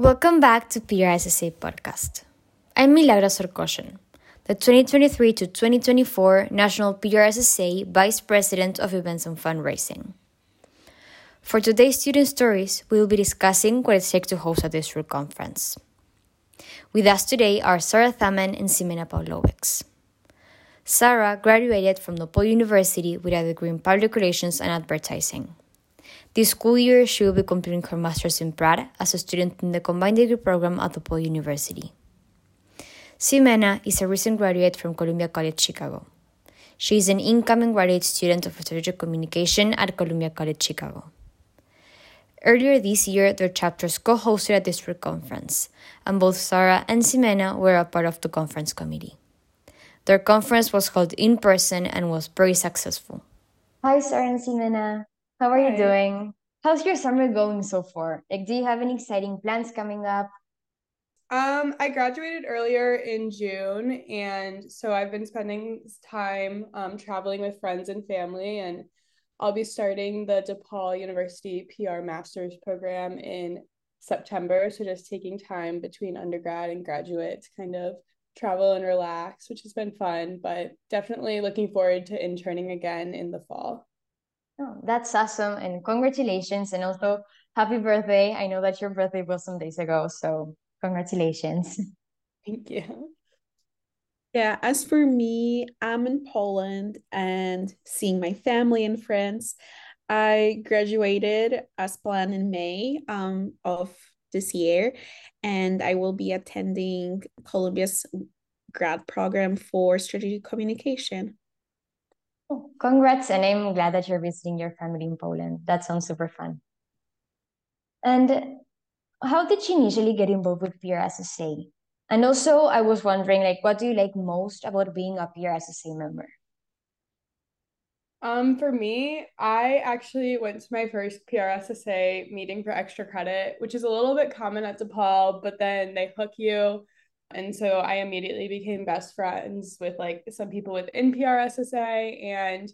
Welcome back to PRSSA podcast. I'm Milagros Orcoyen, the 2023 to 2024 National PRSSA Vice President of Events and Fundraising. For today's student stories, we will be discussing what it's like to host a district conference. With us today are Sarah Thaman and Ksymena Pawlowicz. Sarah graduated from DePaul University with a degree in Public Relations and Advertising. This school year, she will be completing her master's in Pratt as a student in the combined degree program at DePaul University. Ksymena is a recent graduate from Columbia College Chicago. She is an incoming graduate student of strategic communication at Columbia College Chicago. Earlier this year, their chapters co hosted a district conference, and both Sarah and Ksymena were a part of the conference committee. Their conference was held in person and was very successful. Hi, Sarah and Ksymena. How are you doing? How's your summer going so far? Like, do you have any exciting plans coming up? Um, I graduated earlier in June, and so I've been spending time um, traveling with friends and family, and I'll be starting the DePaul University PR Master's program in September. So just taking time between undergrad and graduate to kind of travel and relax, which has been fun, but definitely looking forward to interning again in the fall. Oh, that's awesome. And congratulations. And also, happy birthday. I know that your birthday was some days ago. So, congratulations. Thank you. Yeah, as for me, I'm in Poland and seeing my family and friends. I graduated as planned in May um, of this year, and I will be attending Columbia's grad program for strategic communication. Congrats. And I'm glad that you're visiting your family in Poland. That sounds super fun. And how did you initially get involved with PRSSA? And also, I was wondering, like, what do you like most about being a PRSSA member? Um, for me, I actually went to my first PRSSA meeting for extra credit, which is a little bit common at DePaul, but then they hook you. And so I immediately became best friends with like some people within PRSSA and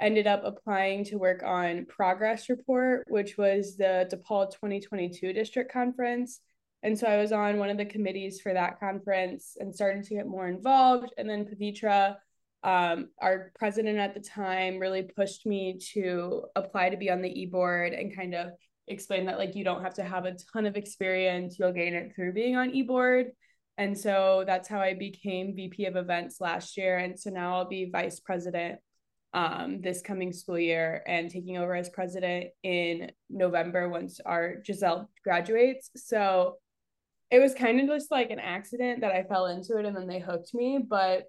ended up applying to work on Progress Report, which was the DePaul 2022 district conference. And so I was on one of the committees for that conference and started to get more involved. And then Pavitra um, our president at the time really pushed me to apply to be on the e-board and kind of explain that like you don't have to have a ton of experience you'll gain it through being on e-board and so that's how i became vp of events last year and so now i'll be vice president um, this coming school year and taking over as president in november once our giselle graduates so it was kind of just like an accident that i fell into it and then they hooked me but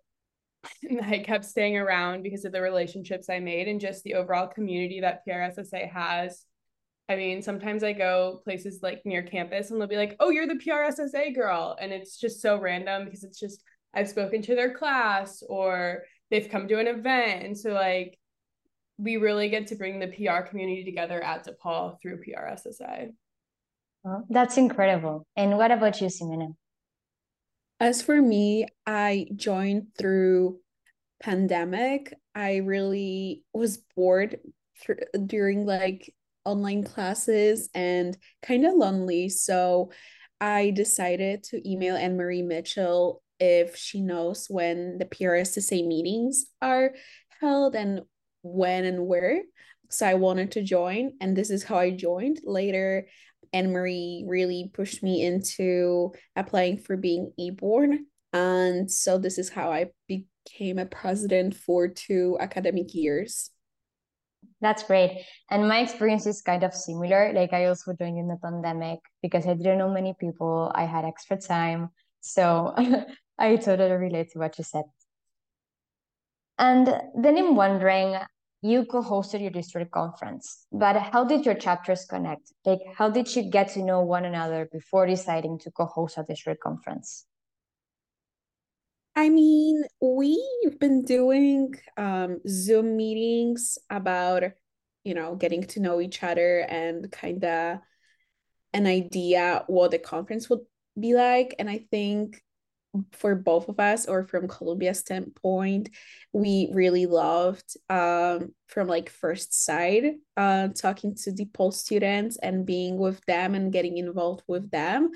I kept staying around because of the relationships I made and just the overall community that PRSSA has. I mean, sometimes I go places like near campus and they'll be like, oh, you're the PRSSA girl. And it's just so random because it's just, I've spoken to their class or they've come to an event. And so, like, we really get to bring the PR community together at DePaul through PRSSA. Oh, that's incredible. And what about you, Ksymena? As for me, I joined through pandemic. I really was bored for, during like online classes and kind of lonely. So I decided to email Anne Marie Mitchell if she knows when the PRSSA meetings are held and when and where. So I wanted to join, and this is how I joined. Later, Anne Marie really pushed me into applying for being e-board. And so this is how I became a president for two academic years. That's great. And my experience is kind of similar. Like I also joined in the pandemic because I didn't know many people. I had extra time. So I totally relate to what you said. And then I'm wondering, you co-hosted your district conference, but how did your chapters connect? Like, how did you get to know one another before deciding to co-host a district conference? I mean, we've been doing um, Zoom meetings about, you know, getting to know each other and kind of an idea what the conference would be like. And I think for both of us or from Columbia's standpoint, we really loved um, from like first sight, uh, talking to DePaul students and being with them and getting involved with them.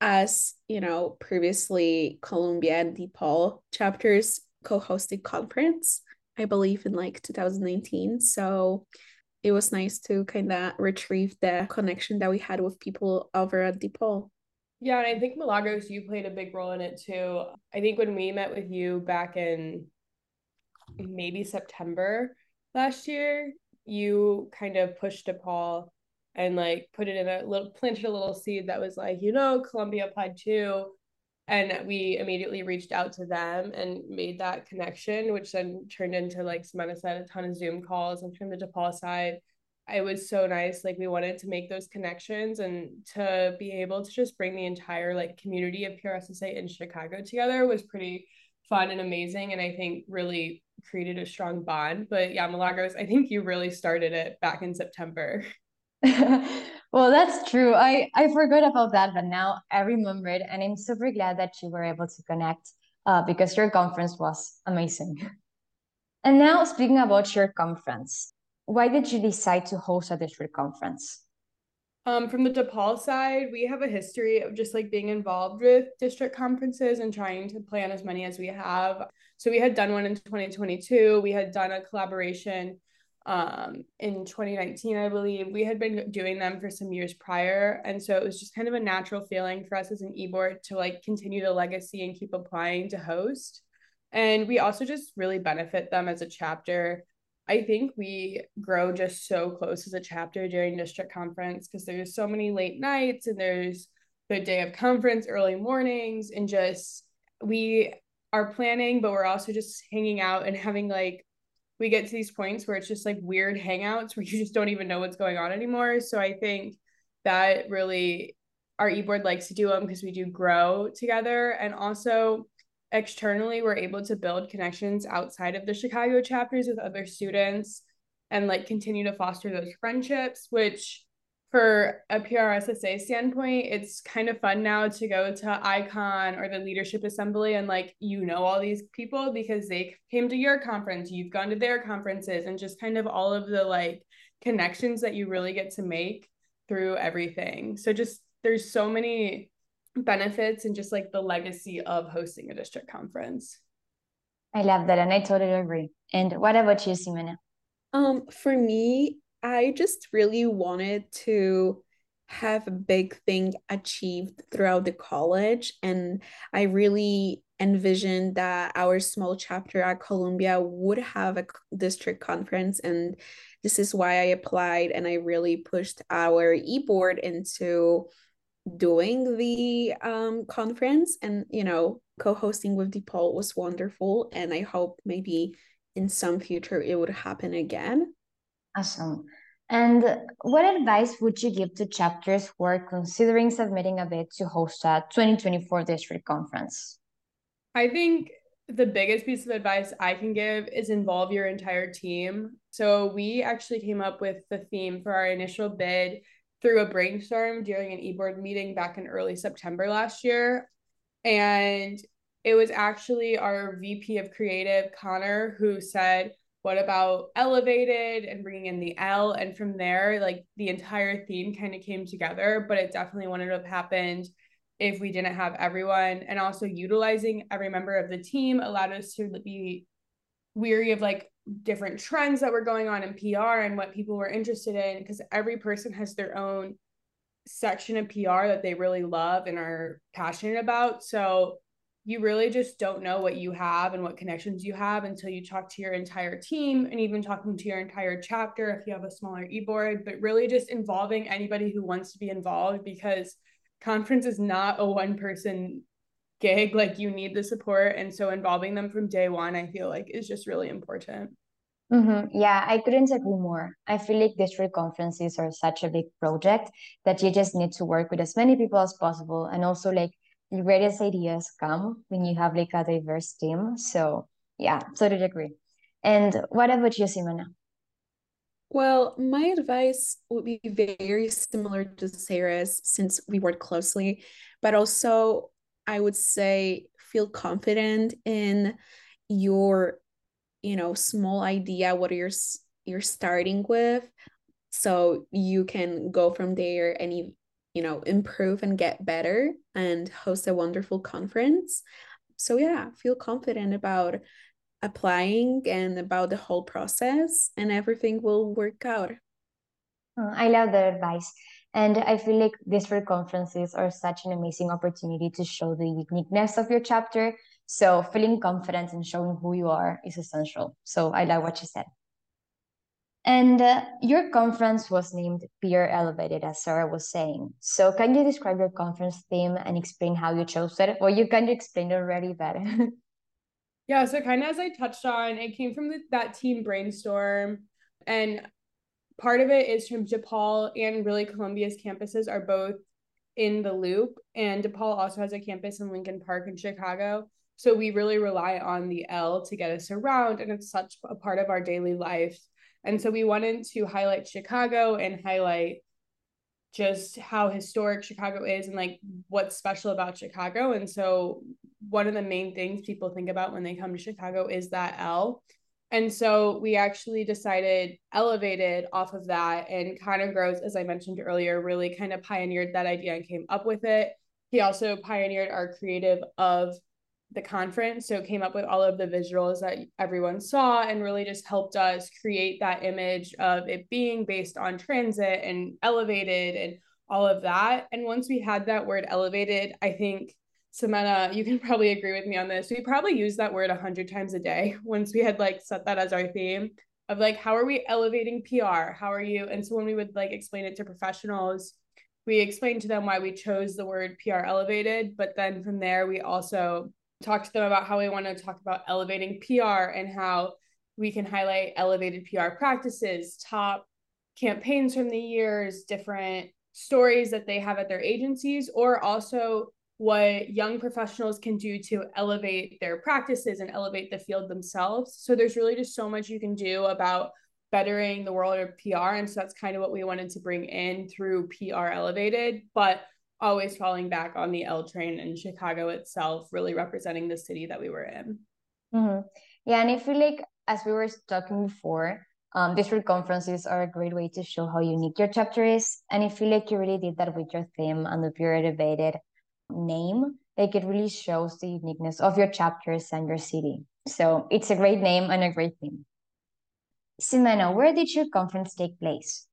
As you know, previously Columbia and DePaul chapters co-hosted conference, I believe in like 2019. So it was nice to kind of retrieve the connection that we had with people over at DePaul. Yeah, and I think Milagros, you played a big role in it too. I think when we met with you back in maybe September last year, you kind of pushed DePaul and like put it in a little planted a little seed that was like, you know, Columbia applied too. And we immediately reached out to them and made that connection, which then turned into like Samantha said, a ton of Zoom calls and from the DePaul side it was so nice like we wanted to make those connections and to be able to just bring the entire like community of PRSSA in Chicago together was pretty fun and amazing and I think really created a strong bond but yeah Milagros I think you really started it back in September well that's true I I forgot about that but now I remember it and I'm super glad that you were able to connect uh, because your conference was amazing and now speaking about your conference why did you decide to host a district conference? Um, from the DePaul side, we have a history of just like being involved with district conferences and trying to plan as many as we have. So we had done one in 2022. We had done a collaboration um, in 2019, I believe. We had been doing them for some years prior. And so it was just kind of a natural feeling for us as an e-board to like continue the legacy and keep applying to host. And we also just really benefit them as a chapter I think we grow just so close as a chapter during district conference because there's so many late nights and there's the day of conference, early mornings, and just we are planning, but we're also just hanging out and having like we get to these points where it's just like weird hangouts where you just don't even know what's going on anymore. So I think that really our e-board likes to do them because we do grow together and also externally we're able to build connections outside of the Chicago chapters with other students and like continue to foster those friendships, which for a PRSSA standpoint, it's kind of fun now to go to ICON or the Leadership Assembly and like you know all these people because they came to your conference, you've gone to their conferences, and just kind of all of the like connections that you really get to make through everything. So just there's so many benefits and just like the legacy of hosting a district conference. I love that and I totally agree. And what about you, Simona? Um, for me, I just really wanted to have a big thing achieved throughout the college and I really envisioned that our small chapter at Columbia would have a district conference and this is why I applied and I really pushed our e-board into doing the um, conference and you know co-hosting with DePaul was wonderful and I hope maybe in some future it would happen again. Awesome. And what advice would you give to chapters who are considering submitting a bid to host a 2024 district conference? I think the biggest piece of advice I can give is involve your entire team. So we actually came up with the theme for our initial bid through a brainstorm during an e-board meeting back in early September last year. And it was actually our VP of creative, Connor, who said, What about elevated and bringing in the L? And from there, like the entire theme kind of came together, but it definitely wouldn't have happened if we didn't have everyone. And also utilizing every member of the team allowed us to be weary of like different trends that were going on in PR and what people were interested in because every person has their own section of PR that they really love and are passionate about. So you really just don't know what you have and what connections you have until you talk to your entire team and even talking to your entire chapter if you have a smaller e-board, but really just involving anybody who wants to be involved because conference is not a one person gig. Like you need the support. And so involving them from day one i feel like is just really important. Mm-hmm. yeah i couldn't agree more. I feel like district conferences are such a big project that you just need to work with as many people as possible. And also like the greatest ideas come when you have like a diverse team. So yeah totally agree. And what about you simona? Well, my advice would be very similar to Sarah's since we work closely, but also I would say feel confident in your you know small idea what you're you're starting with so you can go from there and you know improve and get better and host a wonderful conference. So yeah feel confident about applying and about the whole process and everything will work out. Oh, i love that advice. And i feel like these for conferences are such an amazing opportunity to show the uniqueness of your chapter. So feeling confident and showing who you are is essential. So i love what you said and uh, your conference was named PR Elevated, as Sarah was saying. So, can you describe your conference theme and explain how you chose it? Or you kind of explained it already, but. yeah, so kind of as I touched on, it came from the, that team brainstorm. And part of it is from DePaul and really Columbia's campuses are both in the loop. And DePaul also has a campus in Lincoln Park in Chicago. So we really rely on the L to get us around. And it's such a part of our daily life and so we wanted to highlight Chicago and highlight just how historic Chicago is and like what's special about Chicago. And so one of the main things people think about when they come to Chicago is that L. And so we actually decided elevated off of that and Connor Groves, as I mentioned earlier, really kind of pioneered that idea and came up with it. He also pioneered our creative of the conference. So came up with all of the visuals that everyone saw and really just helped us create that image of it being based on transit and elevated and all of that. And once we had that word elevated, I think Samantha, you can probably agree with me on this. We probably used that word a hundred times a day once we had like set that as our theme of like, how are we elevating PR? How are you? And so when we would like explain it to professionals, we explained to them why we chose the word PR elevated. But then from there, we also talk to them about how we want to talk about elevating PR and how we can highlight elevated PR practices, top campaigns from the years, different stories that they have at their agencies, or also what young professionals can do to elevate their practices and elevate the field themselves. So there's really just so much you can do about bettering the world of PR. And so that's kind of what we wanted to bring in through PR Elevated. But always falling back on the L train in Chicago itself, really representing the city that we were in. Mm-hmm. Yeah, and I feel like as we were talking before, um, district conferences are a great way to show how unique your chapter is. And I feel like you really did that with your theme and the PR Elevated name. Like it really shows the uniqueness of your chapters and your city. So it's a great name and a great theme. Ksymena, where did your conference take place?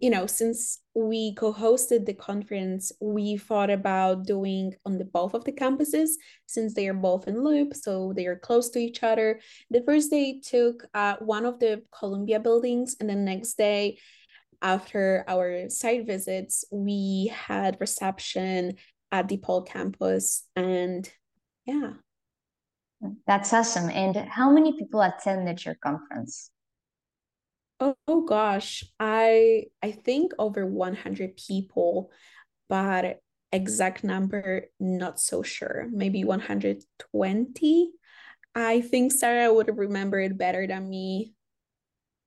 You know, since we co-hosted the conference, we thought about doing on the both of the campuses since they are both in loop, so they are close to each other. The first day took uh, one of the Columbia buildings, and the next day, after our site visits, we had reception at DePaul campus, and yeah. That's awesome. And how many people attended your conference? Oh, oh gosh, I I think over 100 people, but exact number not so sure. Maybe 120. I think Sarah would remember it better than me.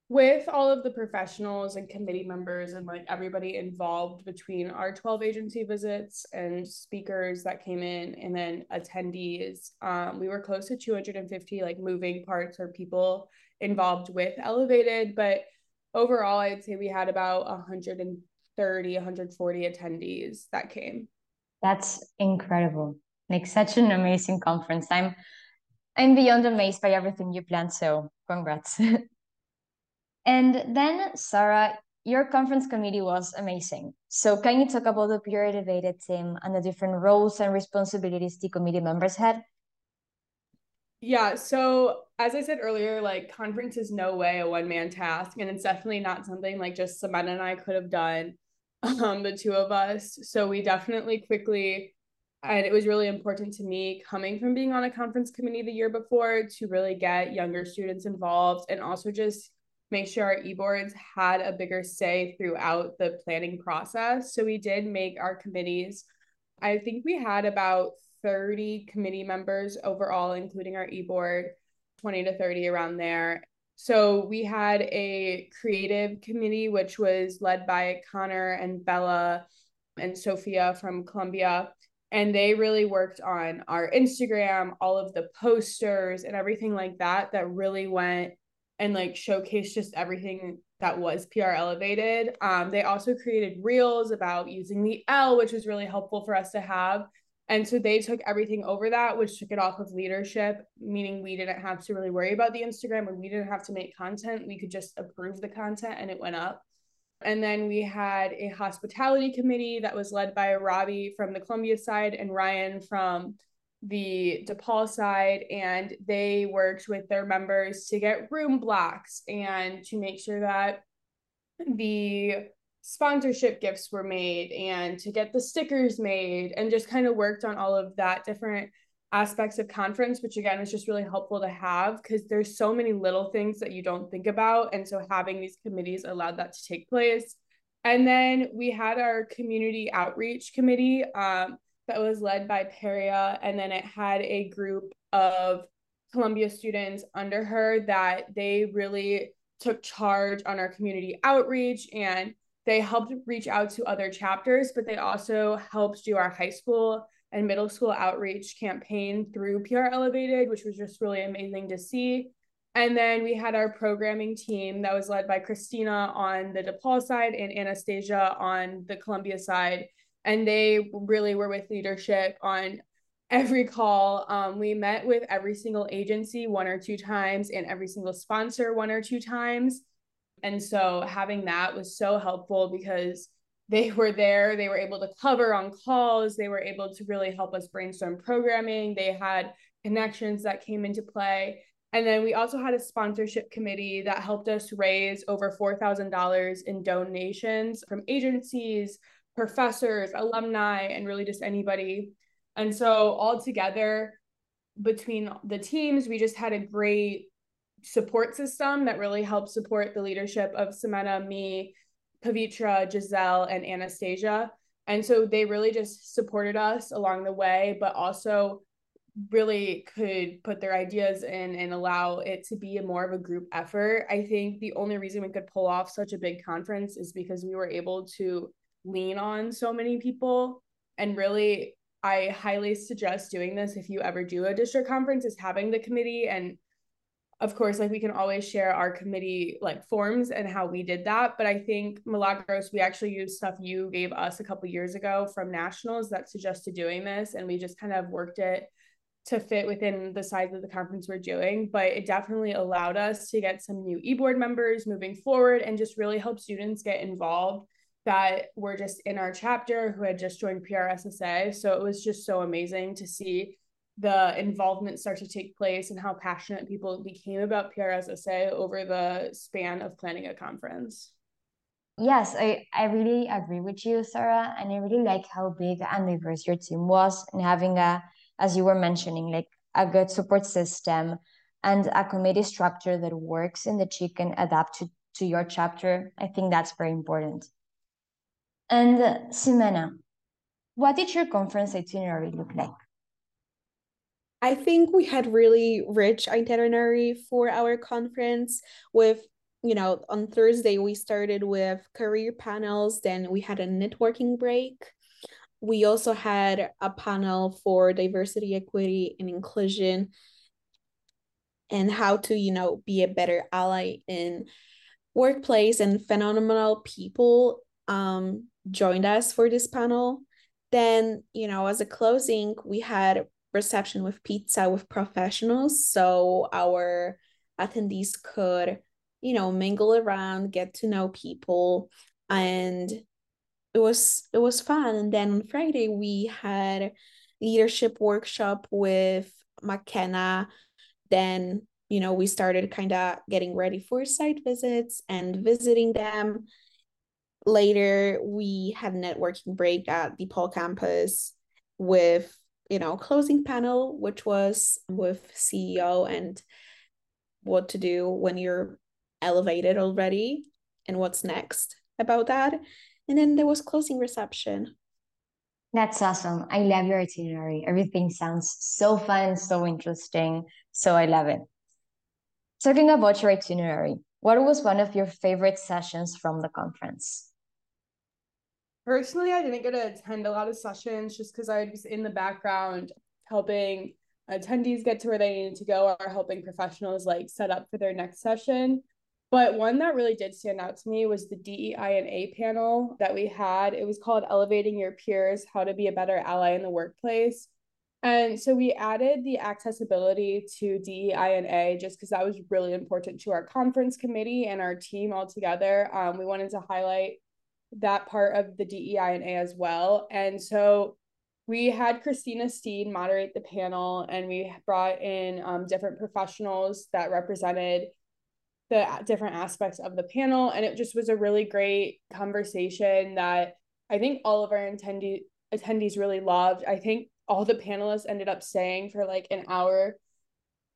With all of the professionals and committee members and like everybody involved between our 12 agency visits and speakers that came in and then attendees, um, we were close to 250 like moving parts or people involved with Elevated, but overall, I'd say we had about 130, 140 attendees that came. That's incredible. Like such an amazing conference. I'm I'm beyond amazed by everything you planned. So congrats. and then Sarah, your conference committee was amazing. So can you talk about the PR Elevated team and the different roles and responsibilities the committee members had? Yeah. So as I said earlier, like conference is no way a one man task, and it's definitely not something like just Samantha and I could have done, um, the two of us. So we definitely quickly, and it was really important to me coming from being on a conference committee the year before to really get younger students involved and also just make sure our e-boards had a bigger say throughout the planning process. So we did make our committees. I think we had about 30 committee members overall, including our e-board, 20 to 30 around there. So we had a creative committee, which was led by Connor and Bella and Sophia from Columbia. and they really worked on our Instagram, all of the posters and everything like that that really went and like showcased just everything that was PR elevated. Um, they also created reels about using the L, which was really helpful for us to have. And so they took everything over that, which took it off of leadership, meaning we didn't have to really worry about the Instagram and we didn't have to make content. We could just approve the content and it went up. And then we had a hospitality committee that was led by Robbie from the Columbia side and Ryan from the DePaul side. And they worked with their members to get room blocks and to make sure that the sponsorship gifts were made and to get the stickers made and just kind of worked on all of that different aspects of conference which again is just really helpful to have because there's so many little things that you don't think about. And so having these committees allowed that to take place. And then we had our community outreach committee um, that was led by peria. And then it had a group of columbia students under her that they really took charge on our community outreach and they helped reach out to other chapters but they also helped do our high school and middle school outreach campaign through PR Elevated, which was just really amazing to see. And then we had our programming team that was led by Christina on the DePaul side and Anastasia on the Columbia side. And they really were with leadership on every call. Um, we met with every single agency one or two times and every single sponsor one or two times. And so having that was so helpful because they were there they were able to cover on calls they were able to really help us brainstorm programming they had connections that came into play. And then we also had a sponsorship committee that helped us raise over $4000 in donations from agencies professors alumni and really just anybody. And so all together between the teams we just had a great support system that really helped support the leadership of Ksymena, me, Pavitra, Giselle, and Anastasia. And so they really just supported us along the way, but also really could put their ideas in and allow it to be more of a group effort. I think the only reason we could pull off such a big conference is because we were able to lean on so many people and really I highly suggest doing this if you ever do a district conference is having the committee and of course, like we can always share our committee like forms and how we did that. But I think Milagros, we actually used stuff you gave us a couple years ago from nationals that suggested doing this, and we just kind of worked it to fit within the size of the conference we're doing. But it definitely allowed us to get some new e-board members moving forward and just really help students get involved that were just in our chapter who had just joined PRSSA. So it was just so amazing to see the involvement start to take place and how passionate people became about PRSSA over the span of planning a conference. Yes, I, I really agree with you, Sarah. And I really like how big and diverse your team was and having a, as you were mentioning, like a good support system and a committee structure that works in the chicken adapt to, to your chapter. I think that's very important. And Ksymena, what did your conference itinerary look like? I think we had really rich itinerary for our conference with you know on Thursday we started with career panels then we had a networking break. We also had a panel for diversity equity and inclusion and how to you know be a better ally in workplace and phenomenal people um joined us for this panel. Then you know as a closing we had reception with pizza with professionals. So our attendees could you know mingle around get to know people and it was it was fun. And then on friday we had leadership workshop with mckenna. Then you know we started kind of getting ready for site visits and visiting them. Later we had networking break at DePaul campus with you know closing panel which was with ceo and what to do when you're elevated already and what's next about that. And then there was closing reception. That's awesome. I love your itinerary. Everything sounds so fun so interesting. So i love it. Talking about your itinerary what was one of your favorite sessions from the conference Personally, I didn't get to attend a lot of sessions just because I was in the background helping attendees get to where they needed to go or helping professionals like set up for their next session. But one that really did stand out to me was the DEI and A panel that we had. It was called Elevating Your Peers How to Be a Better Ally in the Workplace. And so we added the accessibility to DEI and A just because that was really important to our conference committee and our team altogether. Um, we wanted to highlight that part of the DEI and A as well. And so we had Christina Steen moderate the panel, and we brought in um, different professionals that represented the different aspects of the panel. And it just was a really great conversation that I think all of our attendee, attendees really loved. I think all the panelists ended up staying for like an hour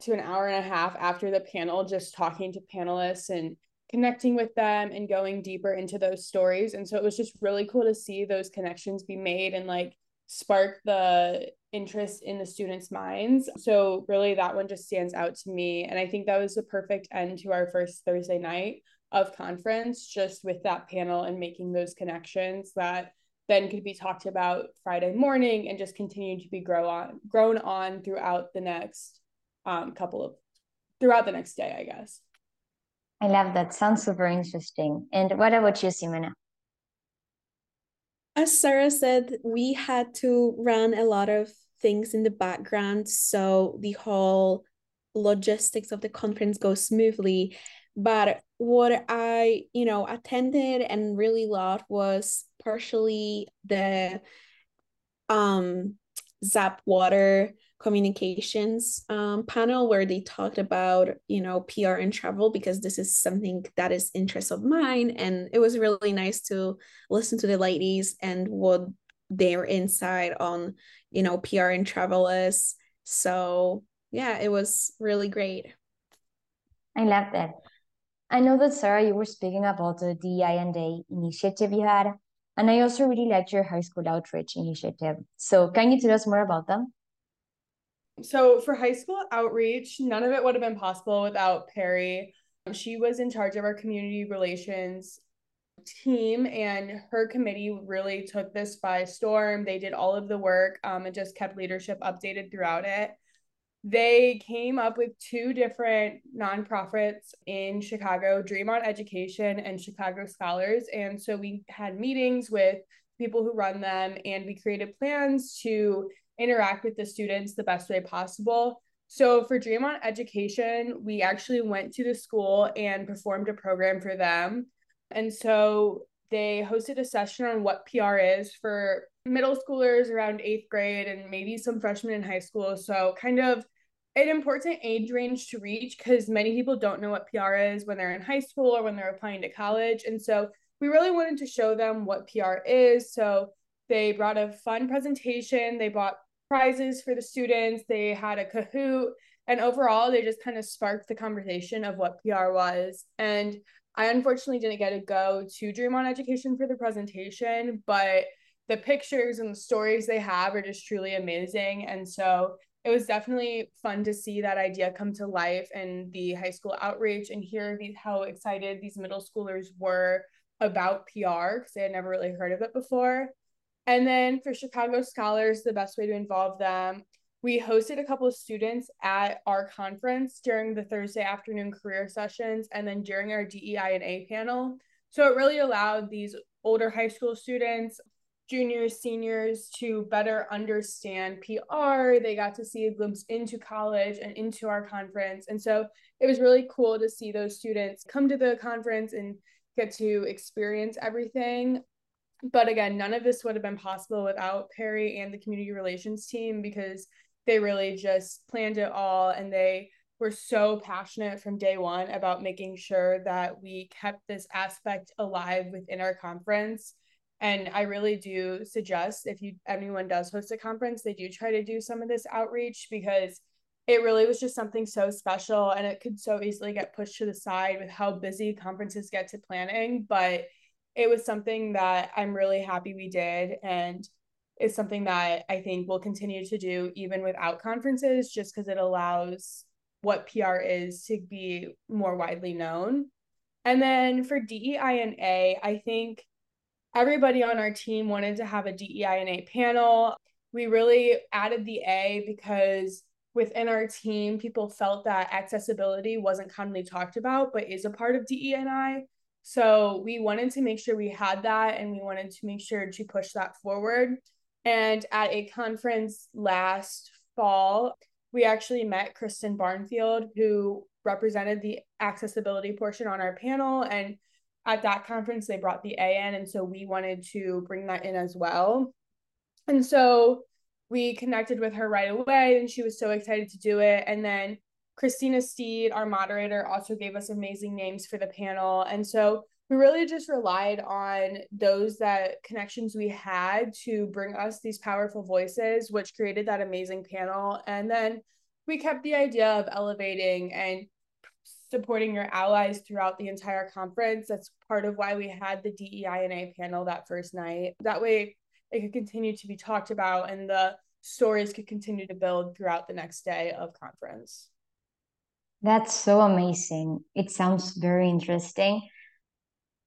to an hour and a half after the panel, just talking to panelists and connecting with them and going deeper into those stories. And so it was just really cool to see those connections be made and like spark the interest in the students' minds. So really that one just stands out to me. And I think that was the perfect end to our first Thursday night of conference, just with that panel and making those connections that then could be talked about Friday morning and just continue to be grow on grown on throughout the next um, couple of throughout the next day, I guess. I love that. Sounds super interesting. And what about you, Simona? As Sarah said, we had to run a lot of things in the background so the whole logistics of the conference goes smoothly. But what I, you know, attended and really loved was partially the um Zapwater communications um, panel where they talked about you know PR and travel because this is something that is interest of mine and it was really nice to listen to the ladies and what their insight on you know PR and travel is. So yeah it was really great. I love that. I know that Sarah you were speaking about the DEI and initiative you had and I also really liked your high school outreach initiative. So can you tell us more about them so for high school outreach, none of it would have been possible without Perry. She was in charge of our community relations team and her committee really took this by storm. They did all of the work um, and just kept leadership updated throughout it. They came up with two different nonprofits in Chicago, Dream on Education and Chicago Scholars. And so we had meetings with people who run them and we created plans to interact with the students the best way possible. So for Dream on Education, we actually went to the school and performed a program for them. And so they hosted a session on what PR is for middle schoolers around eighth grade and maybe some freshmen in high school. So kind of an important age range to reach because many people don't know what PR is when they're in high school or when they're applying to college. And so we really wanted to show them what PR is. So they brought a fun presentation. They brought prizes for the students. They had a Kahoot. And overall, they just kind of sparked the conversation of what PR was. And I unfortunately didn't get to go to Dream on Education for the presentation, but the pictures and the stories they have are just truly amazing. And so it was definitely fun to see that idea come to life and the high school outreach and hear these, how excited these middle schoolers were about PR because they had never really heard of it before. And then for Chicago Scholars, the best way to involve them, we hosted a couple of students at our conference during the Thursday afternoon career sessions and then during our DEI and A panel. So it really allowed these older high school students, juniors, seniors to better understand PR. They got to see a glimpse into college and into our conference. And so it was really cool to see those students come to the conference and get to experience everything but again, none of this would have been possible without Perry and the community relations team because they really just planned it all and they were so passionate from day one about making sure that we kept this aspect alive within our conference. And I really do suggest if you anyone does host a conference, they do try to do some of this outreach because it really was just something so special and it could so easily get pushed to the side with how busy conferences get to planning. But it was something that I'm really happy we did. And it's something that I think we'll continue to do even without conferences, just because it allows what PR is to be more widely known. And then for DEI and A, I think everybody on our team wanted to have a DEI and A panel. We really added the A because within our team, people felt that accessibility wasn't commonly talked about, but is a part of DEI. So we wanted to make sure we had that and we wanted to make sure to push that forward. And at a conference last fall, we actually met Kristen Barnfield, who represented the accessibility portion on our panel. And at that conference, they brought the A in. And so we wanted to bring that in as well. And so we connected with her right away, and she was so excited to do it. And then Christina Steed, our moderator, also gave us amazing names for the panel. And so we really just relied on those that connections we had to bring us these powerful voices, which created that amazing panel. And then we kept the idea of elevating and supporting your allies throughout the entire conference. That's part of why we had the DEI and A panel that first night. That way it could continue to be talked about and the stories could continue to build throughout the next day of conference. That's so amazing. It sounds very interesting.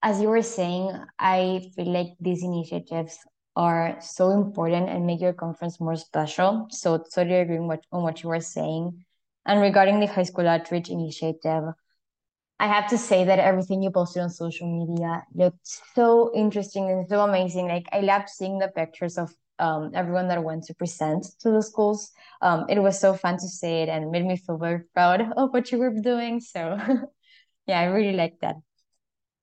As you were saying, I feel like these initiatives are so important and make your conference more special. So totally agreeing on what you were saying. And regarding the high school outreach initiative, I have to say that everything you posted on social media looked so interesting and so amazing. Like I loved seeing the pictures of um, everyone that went to present to the schools. Um, it was so fun to see it and made me feel very proud of what you were doing. So yeah, I really liked that.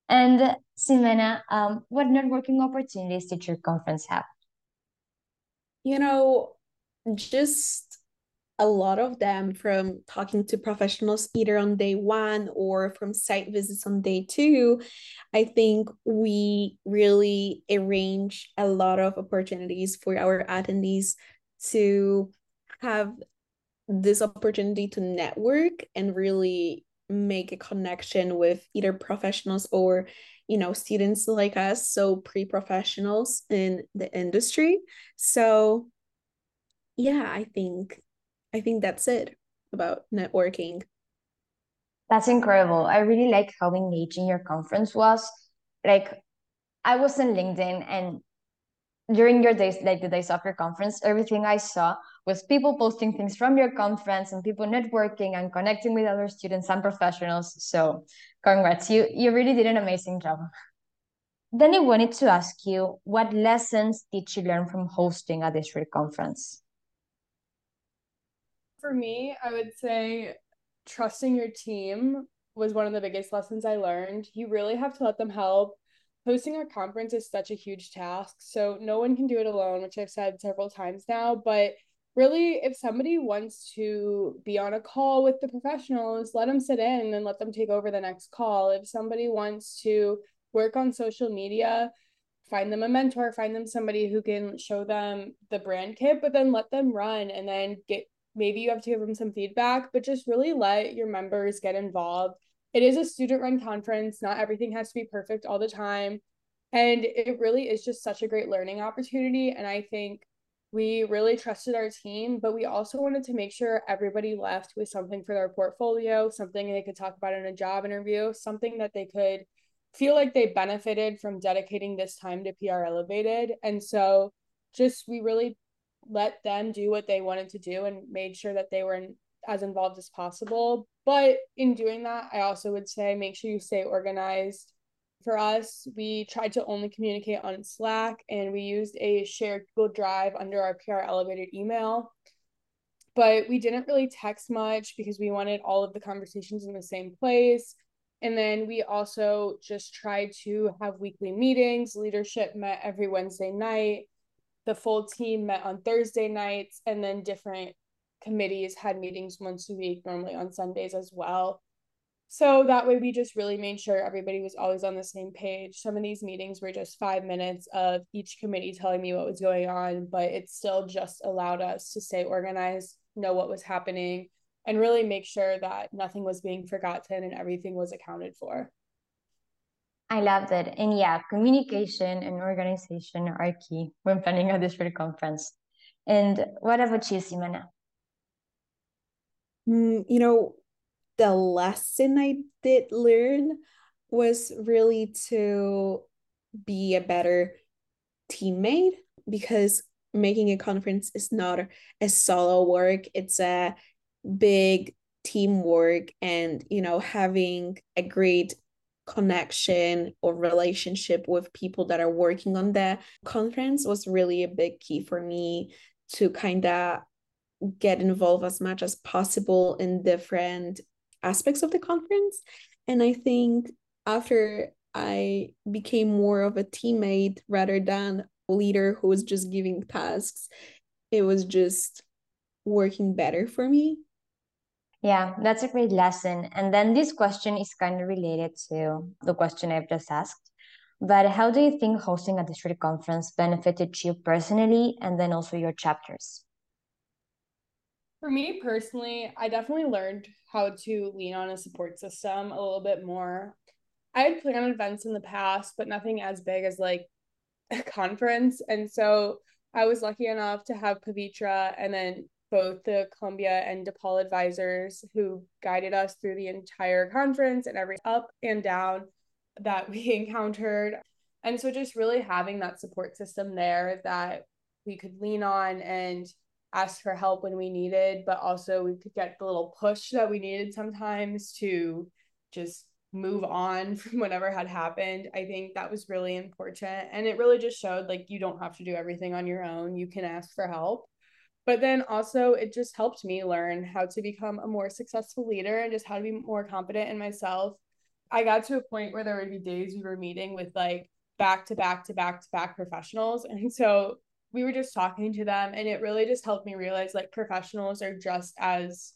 And Ksymena, um, what networking opportunities did your conference have? You know, just a lot of them from talking to professionals either on day one or from site visits on day two. I think we really arrange a lot of opportunities for our attendees to have this opportunity to network and really make a connection with either professionals or you know students like us so pre-professionals in the industry so yeah i think i think that's it about networking that's incredible i really like how engaging your conference was like i was in linkedin and during your days like the days of your conference everything i saw was people posting things from your conference and people networking and connecting with other students and professionals. So congrats, you, you really did an amazing job. Then I wanted to ask you, what lessons did you learn from hosting a district conference? For me, I would say trusting your team was one of the biggest lessons I learned. You really have to let them help. Hosting a conference is such a huge task, so no one can do it alone, which I've said several times now, but really if somebody wants to be on a call with the professionals let them sit in and let them take over the next call if somebody wants to work on social media find them a mentor find them somebody who can show them the brand kit but then let them run and then get maybe you have to give them some feedback but just really let your members get involved. It is a student run conference. Not everything has to be perfect all the time. And it really is just such a great learning opportunity. And i think we really trusted our team, but we also wanted to make sure everybody left with something for their portfolio, something they could talk about in a job interview, something that they could feel like they benefited from dedicating this time to PR Elevated. And so just we really let them do what they wanted to do and made sure that they were in, as involved as possible. But in doing that, I also would say make sure you stay organized for us, we tried to only communicate on Slack and we used a shared Google Drive under our PR elevated email. But we didn't really text much because we wanted all of the conversations in the same place. And then we also just tried to have weekly meetings. Leadership met every Wednesday night. The full team met on Thursday nights. And then different committees had meetings once a week, normally on Sundays as well. So that way we just really made sure everybody was always on the same page. Some of these meetings were just five minutes of each committee telling me what was going on, but it still just allowed us to stay organized, know what was happening, and really make sure that nothing was being forgotten and everything was accounted for. I love that. And yeah, communication and organization are key when planning a district conference. And what about you, Simona? Mm, you know, the lesson I did learn was really to be a better teammate because making a conference is not a solo work it's a big teamwork and you know having a great connection or relationship with people that are working on the conference was really a big key for me to kind of get involved as much as possible in different aspects of the conference. And i think after i became more of a teammate rather than a leader who was just giving tasks it was just working better for me yeah, that's a great lesson. And then this question is kind of related to the question I've just asked. But how do you think hosting a district conference benefited you personally and then also your chapters? For me personally, I definitely learned how to lean on a support system a little bit more. I had planned events in the past, but nothing as big as like a conference. And so I was lucky enough to have Pavitra and then both the Columbia and DePaul advisors who guided us through the entire conference and every up and down that we encountered. And so just really having that support system there that we could lean on and ask for help when we needed, but also we could get the little push that we needed sometimes to just move on from whatever had happened. I think that was really important. And it really just showed like you don't have to do everything on your own. You can ask for help but then also it just helped me learn how to become a more successful leader and just how to be more confident in myself. I got to a point where there would be days we were meeting with like back to back to back to back professionals. And so we were just talking to them and it really just helped me realize like professionals are just as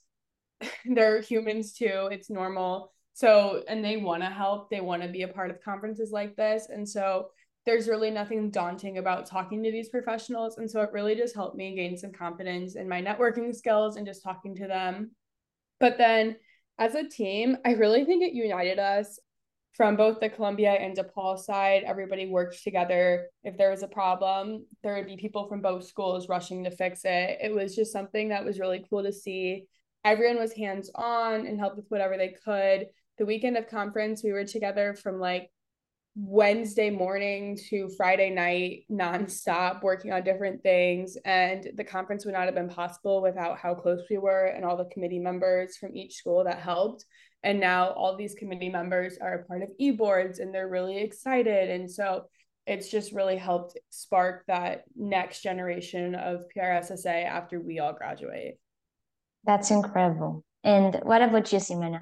they're humans too. It's normal. So and they want to help. They want to be a part of conferences like this. And so there's really nothing daunting about talking to these professionals. And so it really just helped me gain some confidence in my networking skills and just talking to them. But then as a team, I really think it united us from both the Columbia and DePaul side. Everybody worked together. If there was a problem, there would be people from both schools rushing to fix it. It was just something that was really cool to see. Everyone was hands on and helped with whatever they could. The weekend of conference, we were together from like Wednesday morning to Friday night nonstop working on different things. And the conference would not have been possible without how close we were and all the committee members from each school that helped. And now all these committee members are a part of e-boards and they're really excited. And so it's just really helped spark that next generation of PRSSA after we all graduate. That's incredible. And what about you, Ksymena?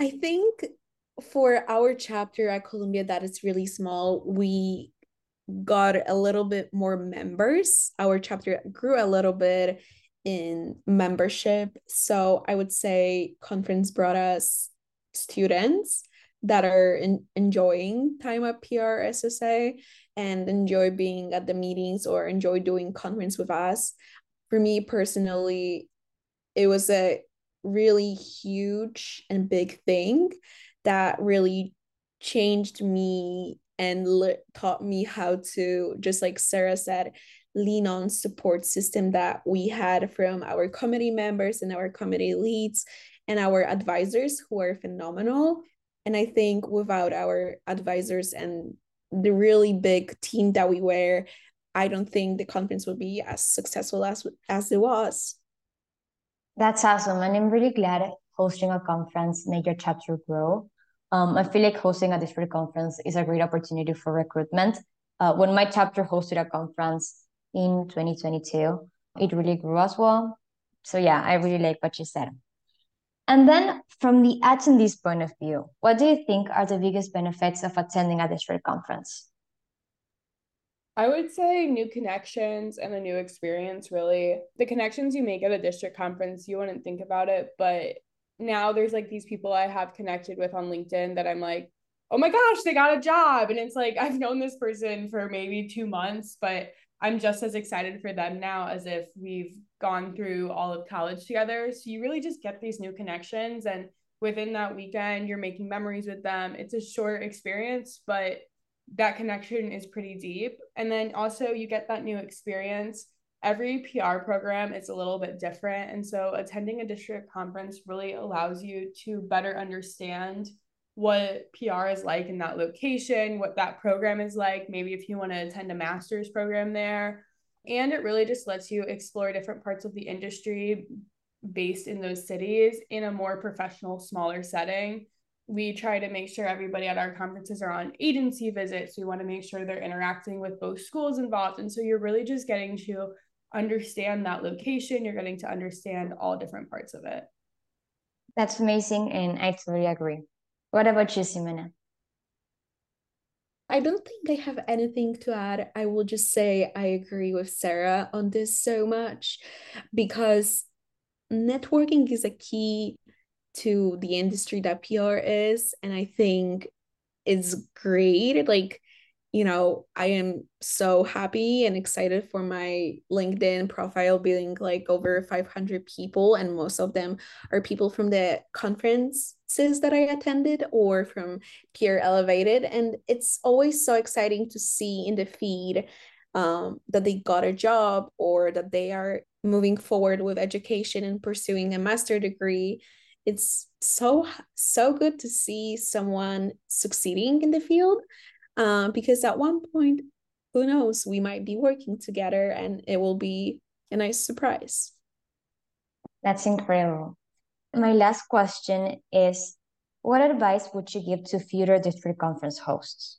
I think for our chapter at Columbia that is really small, we got a little bit more members. Our chapter grew a little bit in membership. So I would say conference brought us students that are in, enjoying time at PRSSA and enjoy being at the meetings or enjoy doing conference with us. For me personally, it was a really huge and big thing that really changed me and le- taught me how to just like sarah said lean on support system that we had from our committee members and our committee leads and our advisors who are phenomenal. And i think without our advisors and the really big team that we were i don't think the conference would be as successful as as it was. That's awesome. And i'm really glad hosting a conference made your chapter grow. Um, I feel like hosting a district conference is a great opportunity for recruitment. Uh, when my chapter hosted a conference in 2022, it really grew as well. So yeah, I really like what you said. And then from the attendees point of view, what do you think are the biggest benefits of attending a district conference? I would say new connections and a new experience, really. The connections you make at a district conference, you wouldn't think about it, but now there's like these people I have connected with on LinkedIn that I'm like, oh my gosh, they got a job. And it's like, I've known this person for maybe two months, but I'm just as excited for them now as if we've gone through all of college together. So you really just get these new connections. And within that weekend, you're making memories with them. It's a short experience, but that connection is pretty deep. And then also, you get that new experience every PR program is a little bit different. And so attending a district conference really allows you to better understand what PR is like in that location, what that program is like, maybe if you want to attend a master's program there. And it really just lets you explore different parts of the industry based in those cities in a more professional, smaller setting. We try to make sure everybody at our conferences are on agency visits. We want to make sure they're interacting with both schools involved. And so you're really just getting to understand that location, you're getting to understand all different parts of it. That's amazing. And I totally agree. What about you, Ksymena? I don't think I have anything to add. I will just say I agree with Sarah on this so much because networking is a key to the industry that PR is. And I think it's great. Like, you know, I am so happy and excited for my LinkedIn profile being like over 500 people, and most of them are people from the conferences that I attended or from PR Elevated. And it's always so exciting to see in the feed um, that they got a job or that they are moving forward with education and pursuing a master degree. It's so, so good to see someone succeeding in the field um, because at one point, who knows, we might be working together and it will be a nice surprise. That's incredible. My last question is What advice would you give to future district conference hosts?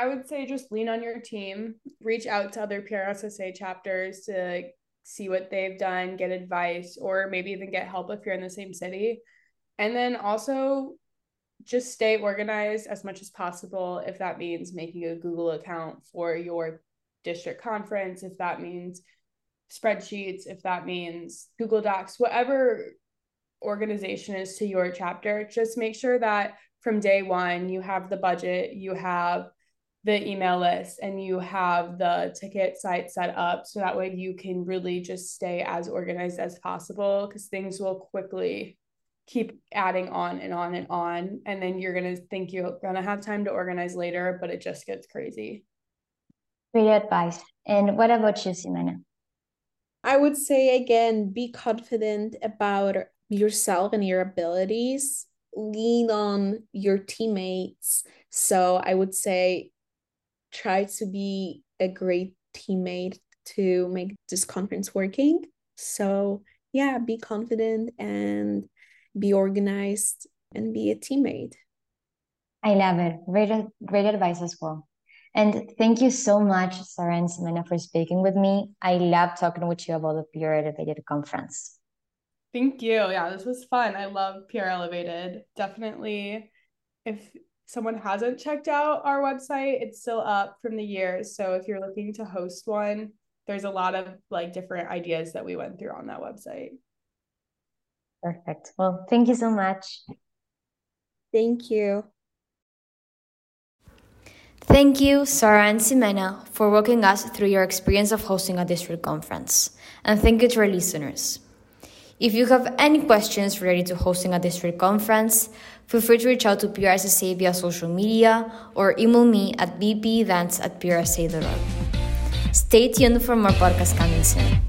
I would say just lean on your team, reach out to other PRSSA chapters to see what they've done, get advice, or maybe even get help if you're in the same city. And then also just stay organized as much as possible. If that means making a Google account for your district conference, if that means spreadsheets, if that means Google Docs, whatever organization is to your chapter, just make sure that from day one you have the budget, you have the email list, and you have the ticket site set up so that way you can really just stay as organized as possible because things will quickly keep adding on and on and on and then you're going to think you're going to have time to organize later but it just gets crazy. Great advice. And what about you Ksymena i would say again be confident about yourself and your abilities. Lean on your teammates. So i would say try to be a great teammate to make this conference working. So yeah be confident and be organized, and be a teammate. I love it. Great, great advice as well. And thank you so much, Sarah and Ksymena, for speaking with me. I love talking with you about the PR Elevated conference. Thank you. Yeah, this was fun. I love PR Elevated. Definitely, if someone hasn't checked out our website, it's still up from the year. So if you're looking to host one, there's a lot of like different ideas that we went through on that website. Perfect. Well, thank you so much. Thank you. Thank you, Sarah and Ksymena, for walking us through your experience of hosting a district conference. And thank you to our listeners. If you have any questions related to hosting a district conference, feel free to reach out to PRSSA via social media or email me at bpevents at prsa.org. Stay tuned for more podcasts coming soon.